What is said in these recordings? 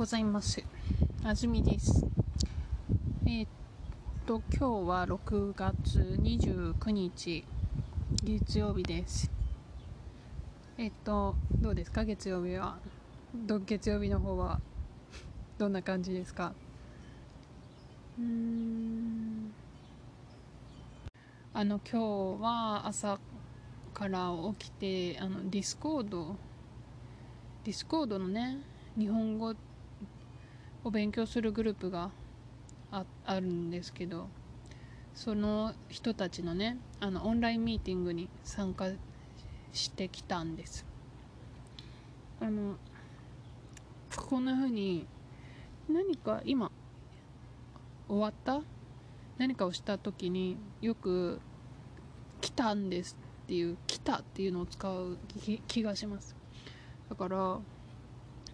ございます。あずみです。えーっと、今日は6月29日、月曜日です。えーっと、どうですか、月曜日は？ど月曜日の方は、どんな感じですか？うーん。あの、今日は朝から起きて、あの、ディスコード、ディスコードのね、日本語を勉強するグループがああるんですけどその人たちのねあのオンラインミーティングに参加してきたんです。あのこんな風に何か今終わった？何かをした時によく「来たんです」っていう「来た」っていうのを使う気気がします。だから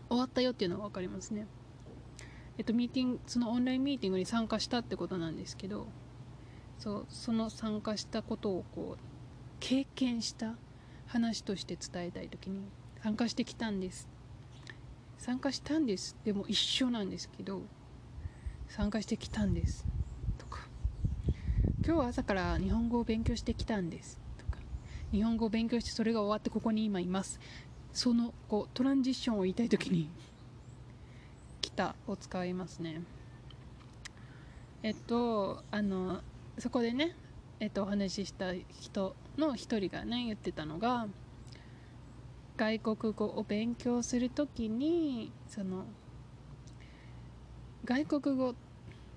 終わったよっていうのは分かりますね。えっとミーティングそのオンラインミーティングに参加したってことなんですけどそうその参加したことをこう経験した話として伝えたい時に参加してきたんです。参加したんです。でも一緒なんですけど参加してきたんです。とか。今日は朝から日本語を勉強してきたんです。とか。日本語を勉強してそれが終わってここに今います。そのこうトランジッションを言いたい時に「た」を使いますね。えっとあのそこでねえっとお話しした人の一人がね言ってたのが外国語を勉強する時にその外国語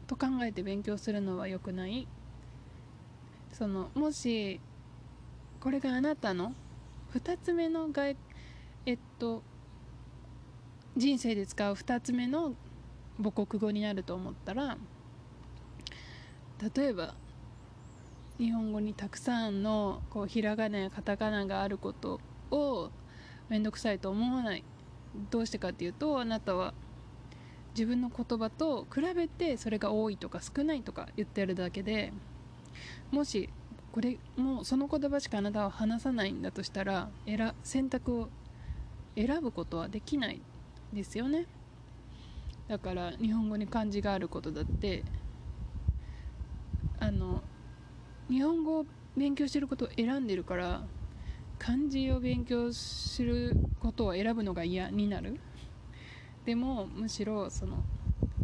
と考えて勉強するのは良くない？そのもしこれがあなたの2つ目の外えっと人生で使う2つ目の母国語になると思ったら例えば日本語にたくさんのこうひらがなやカタカナがあることを面倒くさいと思わない。どうしてかっていうとあなたは自分の言葉と比べてそれが多いとか少ないとか言ってるだけでもしこれもうその言葉しかあなたは話さないんだとしたら選選択を選ぶことはできない。ですよね。だから日本語に漢字があることだってあの日本語を勉強してることを選んでるから漢字を勉強することを選ぶのが嫌になる。でもむしろその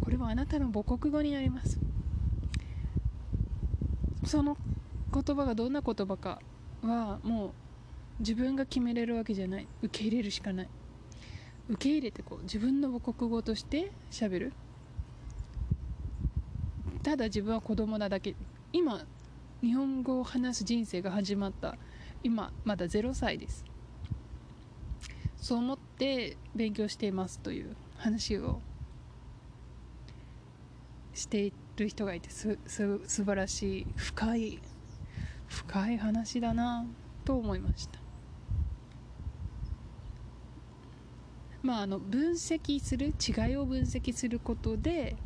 これはあなたの母国語になります。その言葉がどんな言葉かはもう自分が決めれるわけじゃない。受け入れるしかない。受け入れてこう自分の母国語として喋る。ただ自分は子供なだけ。今日本語を話す人生が始まった。今まだ0歳です。そう思って勉強していますという話をしている人がいてすす素晴らしい深い深い話だなと思いました。まああの分析する違いを分析することで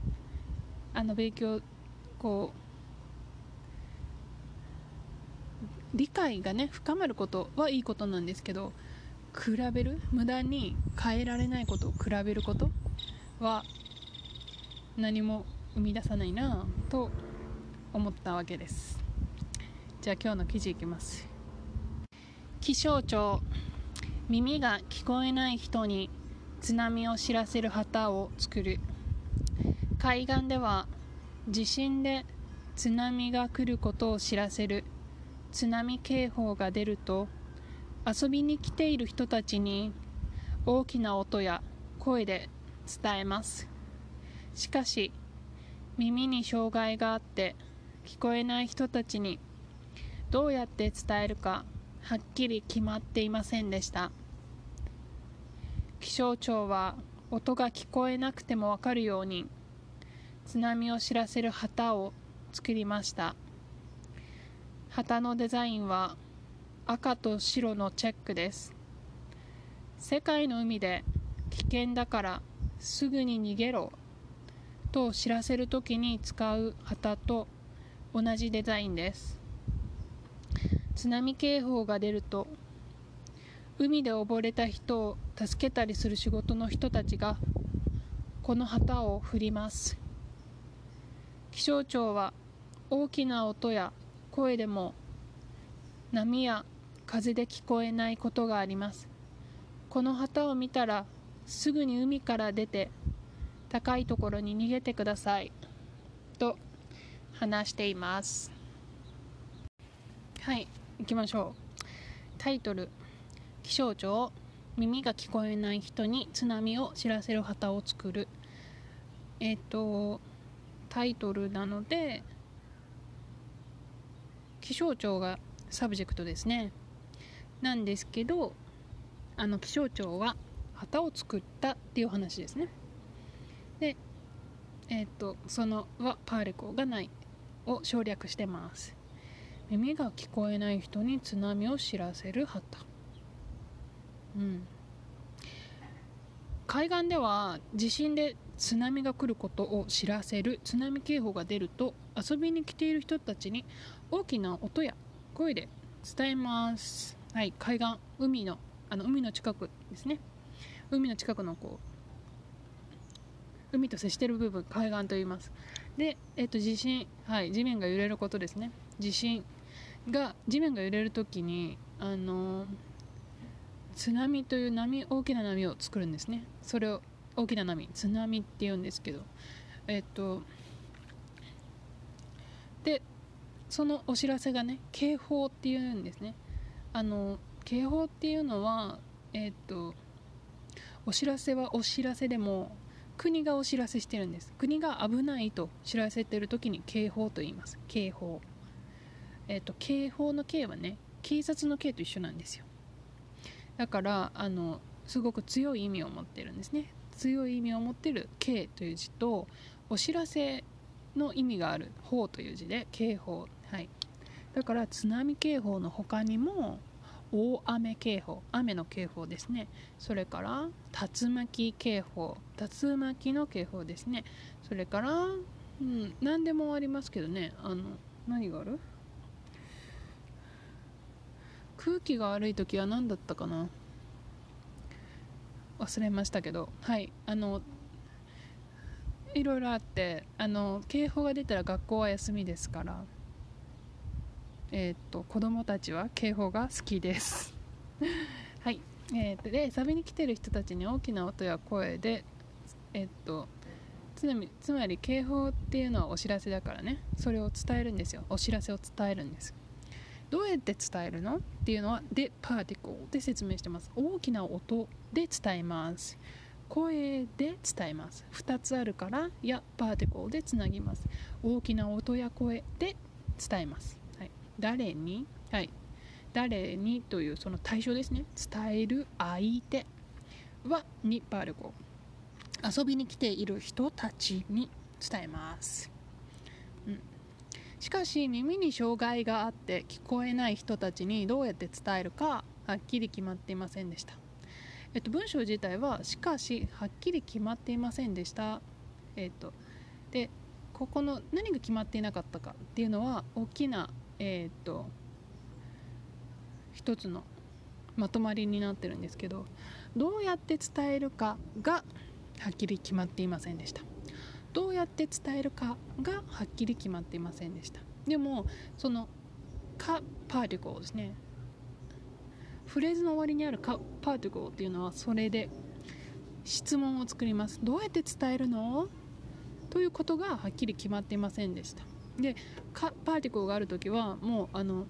あの勉強こう理解がね深まることはいいことなんですけど比べる？無駄に変えられないことを比べることは何も生み出さないなと思ったわけです。じゃあ今日の記事いきます。気象庁。耳が聞こえない人に津波を知らせる旗を作る。海岸では地震で津波が来ることを知らせる。津波警報が出ると遊びに来ている人たちに大きな音や声で伝えます。しかし耳に障害があって聞こえない人たちにどうやって伝えるかはっきり決まっていませんでした。気象庁は音が聞こえなくてもわかるように津波を知らせる旗を作りました。旗のデザインは赤と白のチェックです。世界の海で危険だからすぐに逃げろと知らせるときに使う旗と同じデザインです。津波警報が出ると海で溺れた人を助けたりする仕事の人たちがこの旗を振ります。気象庁は大きな音や声でも波や風で聞こえないことがあります。この旗を見たらすぐに海から出て高いところに逃げてくださいと話しています。はい行きましょう。タイトル気象庁。耳が聞こえない人に津波を知らせる旗を作る。えっ、とタイトルなので気象庁が subject ですね。なんですけどあの気象庁は旗を作ったっていう話ですね。でえっ、とそのはパーレコがないを省略してます。耳が聞こえない人に津波を知らせる旗。うん。海岸では地震で津波が来ることを知らせる津波警報が出ると遊びに来ている人たちに大きな音や声で伝えます。はい海岸海のあの海の近くですね。海の近くのこう海と接している部分海岸と言います。で、えっと、地震、はい、地面が揺れることですね。地震が地面が揺れるときにあの津波という波大きな波を作るんですね。それを大きな波津波って言うんですけど。えっとでそのお知らせがね警報っていうんですね。あの警報っていうのはえっとお知らせはお知らせでも国がお知らせしてるんです。国が危ないと知らせてる時に警報と言います。警報。えっと警報の警はね警察の警と一緒なんですよ。だからあのすごく強い意味を持ってるんですね。強い意味を持ってる警という字とお知らせの意味がある法という字で警報はい。だから津波警報の他にも大雨警報雨の警報ですね。それから竜巻警報竜巻の警報ですね。それから、うん、何でもありますけどね。あの何がある？空気が悪い時は何だったかな？忘れましたけど。はい。あのいろいろあってあの警報が出たら学校は休みですから。えー、っと子供たちは警報が好きです。はい。えー、っとでサビに来てる人たちに大きな音や声でえー、っとつまりつまり警報っていうのはお知らせだからね。それを伝えるんですよ。お知らせを伝えるんです。どうやって伝えるの？っていうのはでパーティコルで説明してます。大きな音で伝えます。声で伝えます。2つあるからやパーティコルでつなぎます。大きな音や声で伝えます。はい。誰に、はい、誰にというその対象ですね。伝える相手はにパーティクル。遊びに来ている人たちに伝えます、しかし耳に障害があって聞こえない人たちにどうやって伝えるかはっきり決まっていませんでした。えっと、文章自体はしかしはっきり決まっていませんでした、えっと、でここの何が決まっていなかったかっていうのは大きなえっ、と一つのまとまりになってるんですけどどうやって伝えるかがはっきり決まっていませんでした。どうやって伝えるかがはっきり決まっていませんでした。でもその「か」パーティコルですね。フレーズの終わりにあるかパーティコルっていうのはそれで質問を作ります。どうやって伝えるの？ということがはっきり決まっていませんでした。でパーティコがある時はもうあの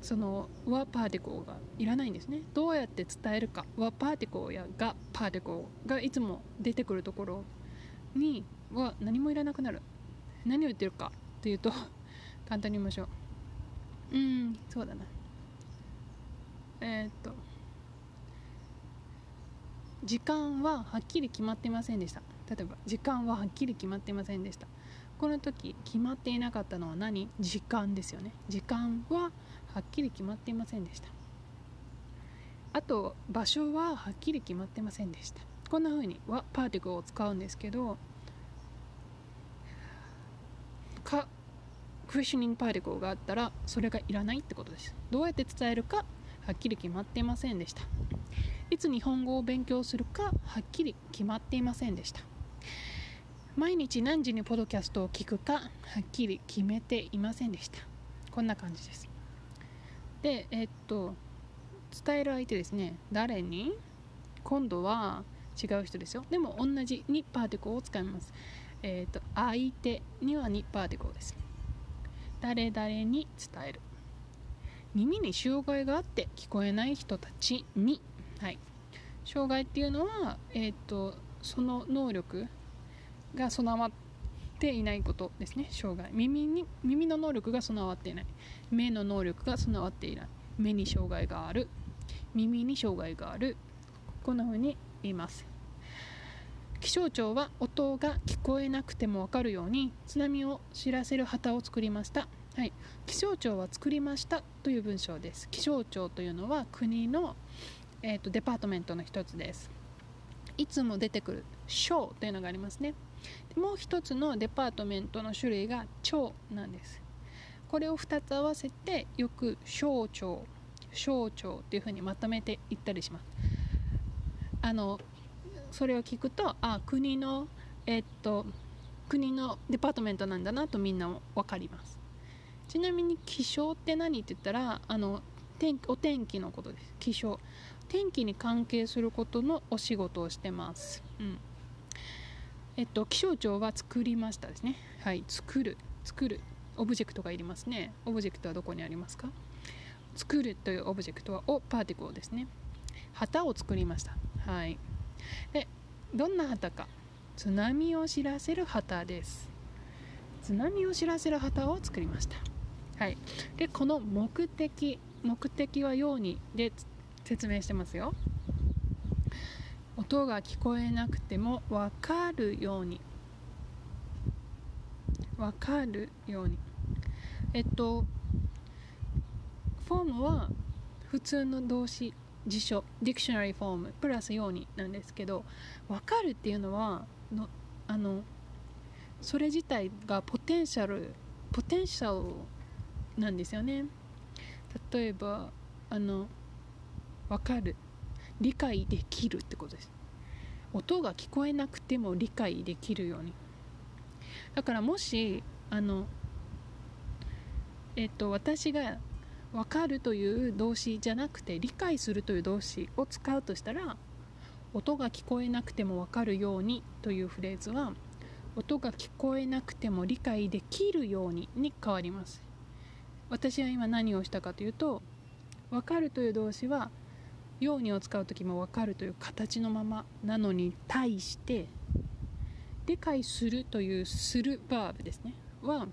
その和パーティコがいらないんですね。どうやって伝えるか？和パーティコやがパーティコがいつも出てくるところ。には何もいらなくなる。何を言ってるかというと 簡単に言いましょう。うんそうだな。えー、っと時間ははっきり決まっていませんでした。例えば時間ははっきり決まっていませんでした。この時決まっていなかったのは何？時間ですよね。時間ははっきり決まっていませんでした。あと場所ははっきり決まってませんでした。こんな風にはパーティクルを使うんですけどかクエスチョニングパーティクルがあったらそれがいらないってことです。どうやって伝えるかはっきり決まっていませんでした。いつ日本語を勉強するかはっきり決まっていませんでした。毎日何時にポドキャストを聞くかはっきり決めていませんでした。こんな感じです。でえっと伝える相手ですね。誰に？今度は違う人ですよ。でも同じにパーティコを使います。えっと相手にはにパーティコです。誰々に伝える。耳に障害があって聞こえない人たちに、はい、障害っていうのは、えーと、その能力が備わっていないことですね。障害。耳に耳の能力が備わっていない。目の能力が備わっていない。目に障害がある。耳に障害がある。こんな風にいます。気象庁は音が聞こえなくても分かるように津波を知らせる旗を作りました。はい、気象庁は作りましたという文章です。気象庁というのは国の、えーと、デパートメントの一つです。いつも出てくる省というのがありますね。でもう一つのデパートメントの種類が庁なんです。これを2つ合わせてよく省庁省庁っていうふうにまとめていったりします。あのそれを聞くとあ国のえっと国のデパートメントなんだなとみんな分かります。ちなみに気象って何って言ったらあの天お天気のことです。気象。天気に関係することのお仕事をしてます、うん。えっと、気象庁は作りましたですね。はい。作る。作る。 object がいりますね。 object はどこにありますか？作るという object はを particle ですね。旗を作りました。はい。でどんな旗か。津波を知らせる旗です。津波を知らせる旗を作りました。はい、でこの目的目的はようにで説明してますよ。音が聞こえなくても分かるように。分かるように。えっとフォームは普通の動詞。辞書ディクショナリーフォームプラスようになんですけど分かるっていうのはのあのそれ自体がポテンシャルポテンシャルなんですよね。例えばあの分かる。理解できるってことです。音が聞こえなくても理解できるように。だからもしあのえっと私が分かるという動詞じゃなくて理解するという動詞を使うとしたら音が聞こえなくても分かるようにというフレーズは音が聞こえなくても理解できるようにに変わります。私は今何をしたかというと分かるという動詞はようにを使う時も分かるという形のままなのに対して理解するというするバーブですね。は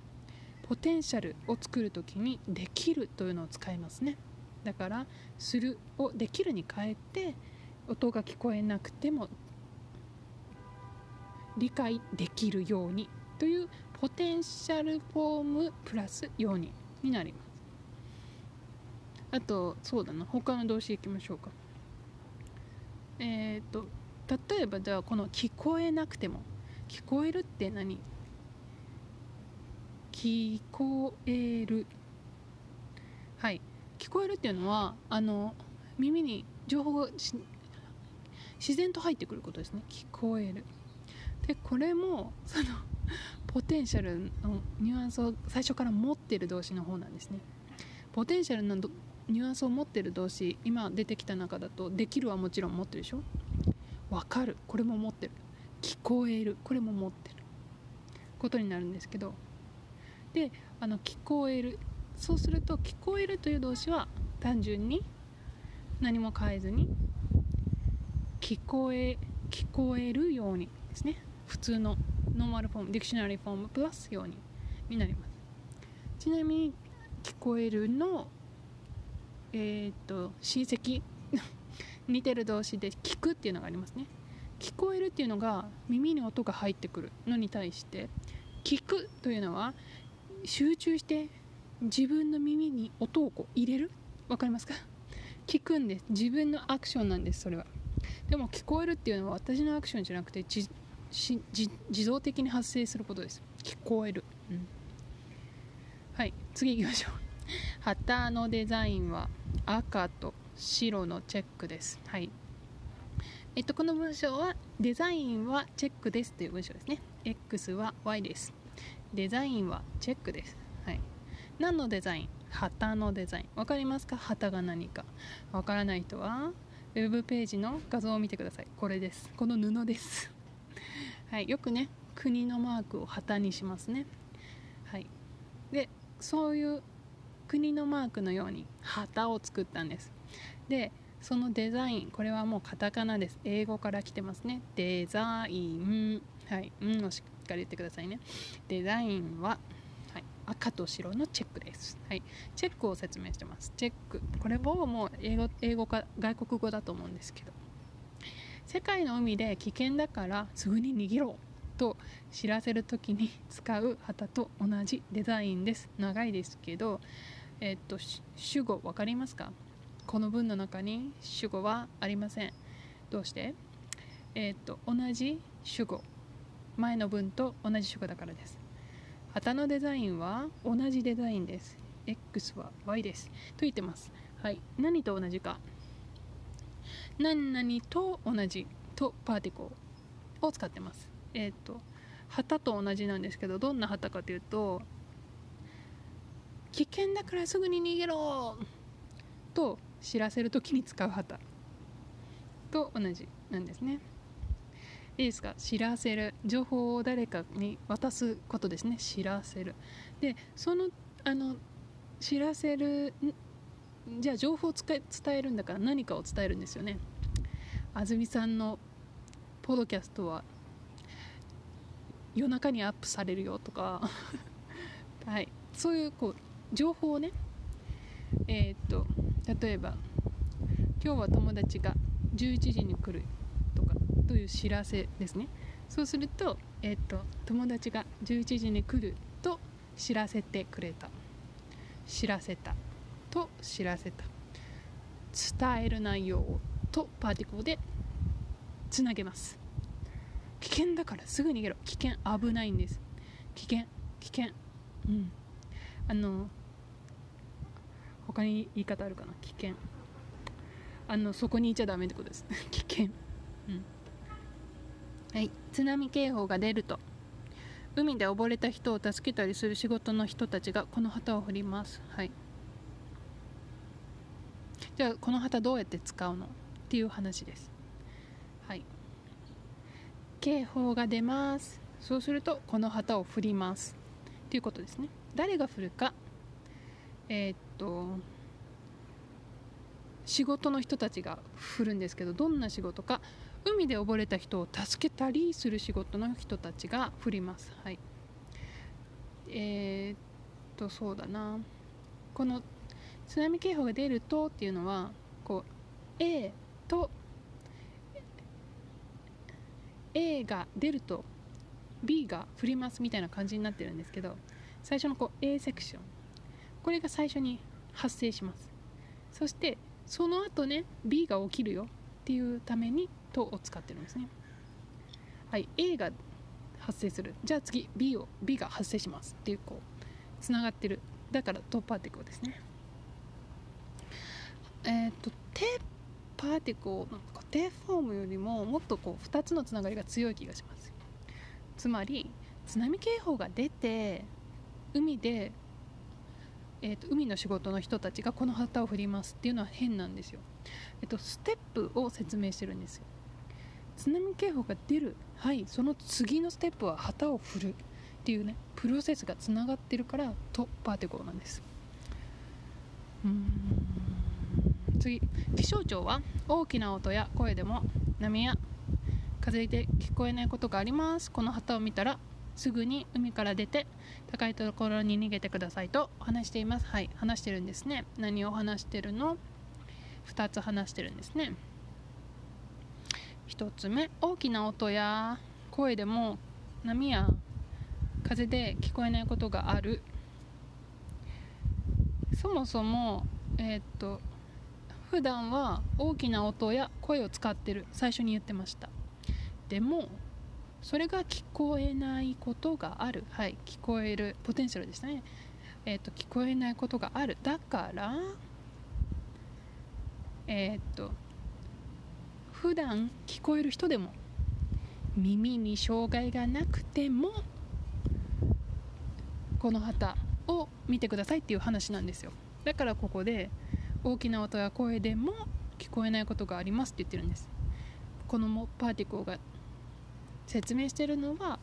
ポテンシャルを作る時にできるというのを使いますね。だからするをできるに変えて音が聞こえなくても理解できるようにというポテンシャルフォームプラスようにになります。あとそうだな。他の動詞いきましょうか。えっ、ー、と例えばじゃあこの聞こえなくても聞こえるって何？聞こえる。はい。聞こえるっていうのはあの耳に情報が自然と入ってくることですね。聞こえる。でこれもそのポテンシャルのニュアンスを最初から持ってる動詞の方なんですね。ポテンシャルのニュアンスを持ってる動詞今出てきた中だとできるはもちろん持ってるでしょ。分かる。これも持ってる。聞こえる。これも持ってる。ことになるんですけどであの聞こえる。そうすると聞こえるという動詞は単純に何も変えずに聞こえ聞こえるようにですね。普通の normal form dictionary form plus ようにになります。ちなみに聞こえるのえっ、と親戚 似てる動詞で聞くっていうのがありますね。聞こえるっていうのが耳に音が入ってくるのに対して聞くというのは集中して自分の耳に音をこう入れる？分かりますか？聞くんです。自分のアクションなんですそれは。でも聞こえるっていうのは私のアクションじゃなくて自動的に発生することです。聞こえる、うん、はい次行きましょう。旗のデザインは赤と白のチェックです。はい。えっと、この文章はデザインはチェックですという文章ですね。X は Y です。デザインはチェックです、はい、何のデザイン？旗のデザイン。わかりますか？旗が何か。わからない人はウェブページの画像を見てください。これです。この布です。はい。よくね国のマークを旗にしますね。はい。でそういう国のマークのように旗を作ったんです。でそのデザインこれはもうカタカナです。英語から来てますね。デザイン。はい「うん」をしっかり言ってくださいね。デザインは、はい、赤と白のチェックです。はいチェックを説明してます。チェック。これももう英語英語か外国語だと思うんですけど。世界の海で危険だからすぐに逃げろと知らせる時に使う旗と同じデザインです。長いですけどえっと主語分かりますか？この文の中に主語はありません。どうして？えっ、と同じ主語。前の文と同じ主語だからです。旗のデザインは同じデザインです。X は Y です。と言ってます。はい。何と同じか。何々と同じとパーティコを使ってます。えっ、と旗と同じなんですけどどんな旗かというと危険だからすぐに逃げろ。と知らせる時に使う旗。と同じなんですね。いいですか？知らせる。情報を誰かに渡すことですね。知らせる。でそのあの知らせるじゃあ情報を伝えるんだから何かを伝えるんですよね。安住さんのポドキャストは夜中にアップされるよとか。はい。そういうこう情報をねえー、っと例えば今日は友達が11時に来る。という知らせですね。そうすると,、えー、っと友達が11時に来ると知らせてくれた。知らせた。と知らせた。伝える内容とパーティクルでつなげます。危険だからすぐ逃げろ。危険危ないんです。危険危険。うん。あの他に言い方あるかな？危険。あのそこにいちゃダメってことです。危険。うん。はい。津波警報が出ると。海で溺れた人を助けたりする仕事の人たちがこの旗を振ります。はい。じゃあこの旗どうやって使うの？っていう話です。はい。警報が出ます。そうするとこの旗を振ります。っていうことですね。誰が振るか。えー、っと仕事の人たちが振るんですけどどんな仕事か。海で溺れた人を助けたりする仕事の人たちが振ります。はい。えー、っとそうだな。この津波警報が出るとっていうのはこう A と A が出ると B が振りますみたいな感じになってるんですけど最初のこう A セクションこれが最初に発生します。そしてその後ね B が起きるよっていうために「と」を使ってるんですね。はい A が発生する。じゃあ次 B を B が発生しますっていうこうつながってる。だから「と」パーティクルですね。えっ、ー、と「て」パーティクルの固定フォームよりももっとこう2つのつながりが強い気がします。つまり津波警報が出て海でえーと、海の仕事の人たちがこの旗を振りますっていうのは変なんですよ、えーと、ステップを説明してるんですよ。津波警報が出る。はいその次のステップは旗を振るっていうねプロセスがつながってるからとパーティコーなんです。うん。次気象庁は大きな音や声でも波や風で聞こえないことがあります。この旗を見たらすぐに海から出て高いところに逃げてくださいと話しています。はい話してるんですね。何を話してるの？2つ話してるんですね。1つ目大きな音や声でも波や風で聞こえないことがある。そもそもえー、っと普段は大きな音や声を使ってる。最初に言ってました。でもそれが聞こえないことがある。はい聞こえるポテンシャルでしたね。えっ、と聞こえないことがある。だからえっ、と普段聞こえる人でも耳に障害がなくてもこの旗を見てくださいっていう話なんですよ。だからここで大きな音や声でも聞こえないことがありますって言ってるんです。このパーティコが説明してるのは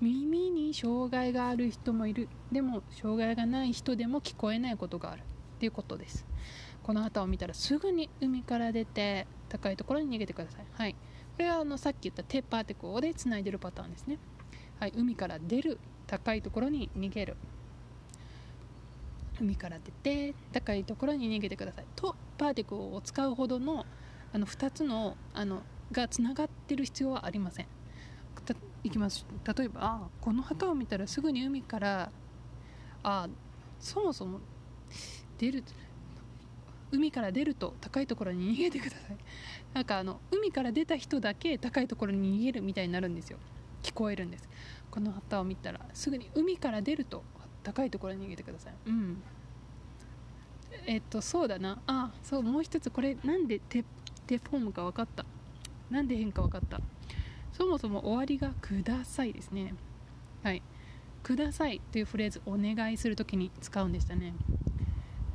耳に障害がある人もいる。でも障害がない人でも聞こえないことがあるっていうことです。この旗を見たらすぐに海から出て高いところに逃げてください。はい。これはあのさっき言ったテパーテコーでつないでるパターンですね。はい。海から出る高いところに逃げる。海から出て高いところに逃げてください。とパーティコを使うほどのあの2つのあのがつながってる必要はありません。いきます。例えばあこの旗を見たらすぐに海からあそもそも出る海から出ると高いところに逃げてください。なんかあの海から出た人だけ高いところに逃げるみたいになるんですよ。聞こえるんです。この旗を見たらすぐに海から出ると高いところに逃げてください。うん。えっとそうだな。あそうもう一つこれなんでテテフォームか分かった？なんで変か分かった？そもそも終わりが「ください」ですね。はい「ください」というフレーズお願いするときに使うんでしたね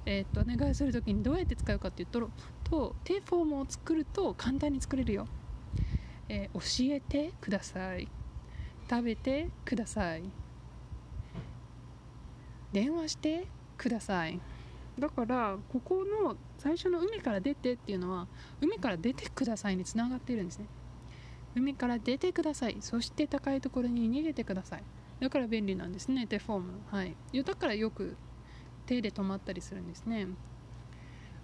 えー、っとお願いするときにどうやって使うかっていうととテフォームを作ると簡単に作れるよ、えー、教えてください。食べてください。電話してください。だからここの最初の海から出てっていうのは海から出てくださいにつながっているんですね。海から出てください。そして高いところに逃げてください。だから便利なんですね手フォーム。はい。だからよく手で止まったりするんですね。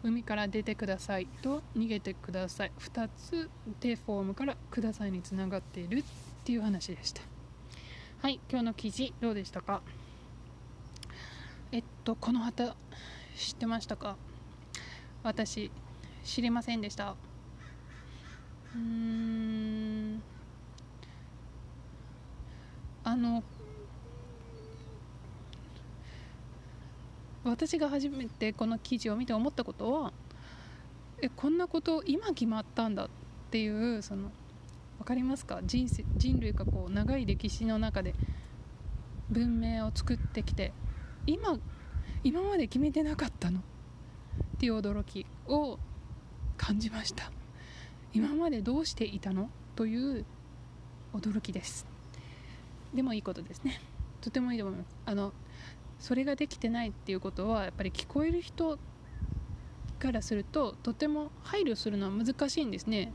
海から出てください。と逃げてください。2つ手フォームからくださいにつながっているっていう話でした。はい。今日の記事どうでしたか？えっとこの旗知ってましたか？私知りませんでした。うーん。あの私が初めてこの記事を見て思ったことはえこんなこと今決まったんだっていうその分かりますか？人生人類がこう長い歴史の中で文明を作ってきて今今まで決めてなかったのっていう驚きを感じました。今までどうしていたのという驚きです。でもいいことですね。とてもいいと思います。あのそれができてないっていうことはやっぱり聞こえる人からするととても配慮するのは難しいんですね。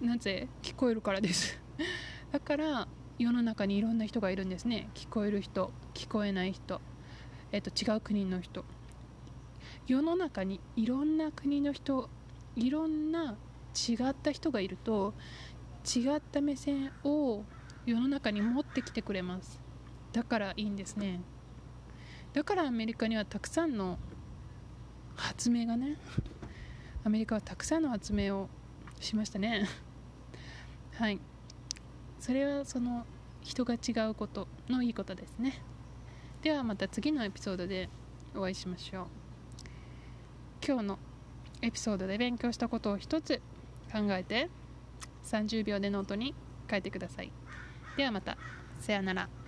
なぜ聞こえるからです。だから世の中にいろんな人がいるんですね。聞こえる人聞こえない人、えっと、違う国の人。世の中にいろんな国の人いろんな違った人がいると違った目線を世の中に持ってきてくれます。だからいいんですね。だからアメリカにはたくさんの発明がねアメリカはたくさんの発明をしましたね。はい。それはその人が違うことのいいことですね。ではまた次のエピソードでお会いしましょう。今日のエピソードで勉強したことを一つ考えて30秒でノートに書いてください。ではまた。さよなら。